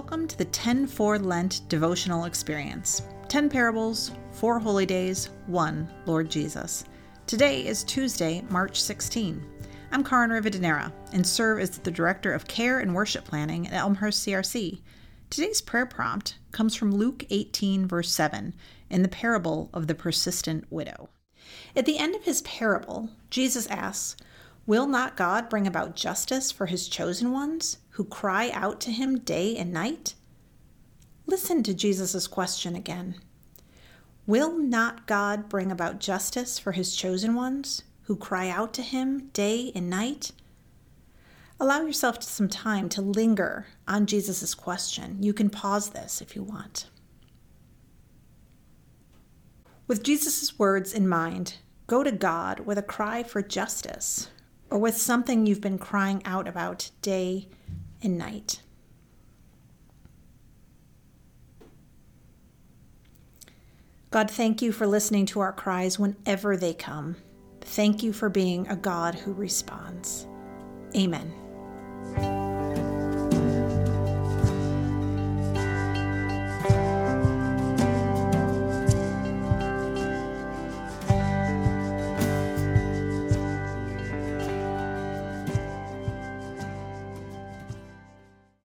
Welcome to the 10 4 Lent devotional experience 10 parables, 4 holy days, 1 Lord Jesus. Today is Tuesday, March 16. I'm Caryn Rivadeneira and serve as the Director of Care and Worship Planning at Elmhurst CRC. Today's prayer prompt comes from Luke 18, verse 7, in the parable of the persistent widow. At the end of his parable, Jesus asks, Will not God bring about justice for his chosen ones who cry out to him day and night? Listen to Jesus' question again. Will not God bring about justice for his chosen ones who cry out to him day and night? Allow yourself some time to linger on Jesus' question. You can pause this if you want. With Jesus' words in mind, go to God with a cry for justice or with something you've been crying out about day and night. God, thank you for listening to our cries whenever they come. Thank you for being a God who responds. Amen.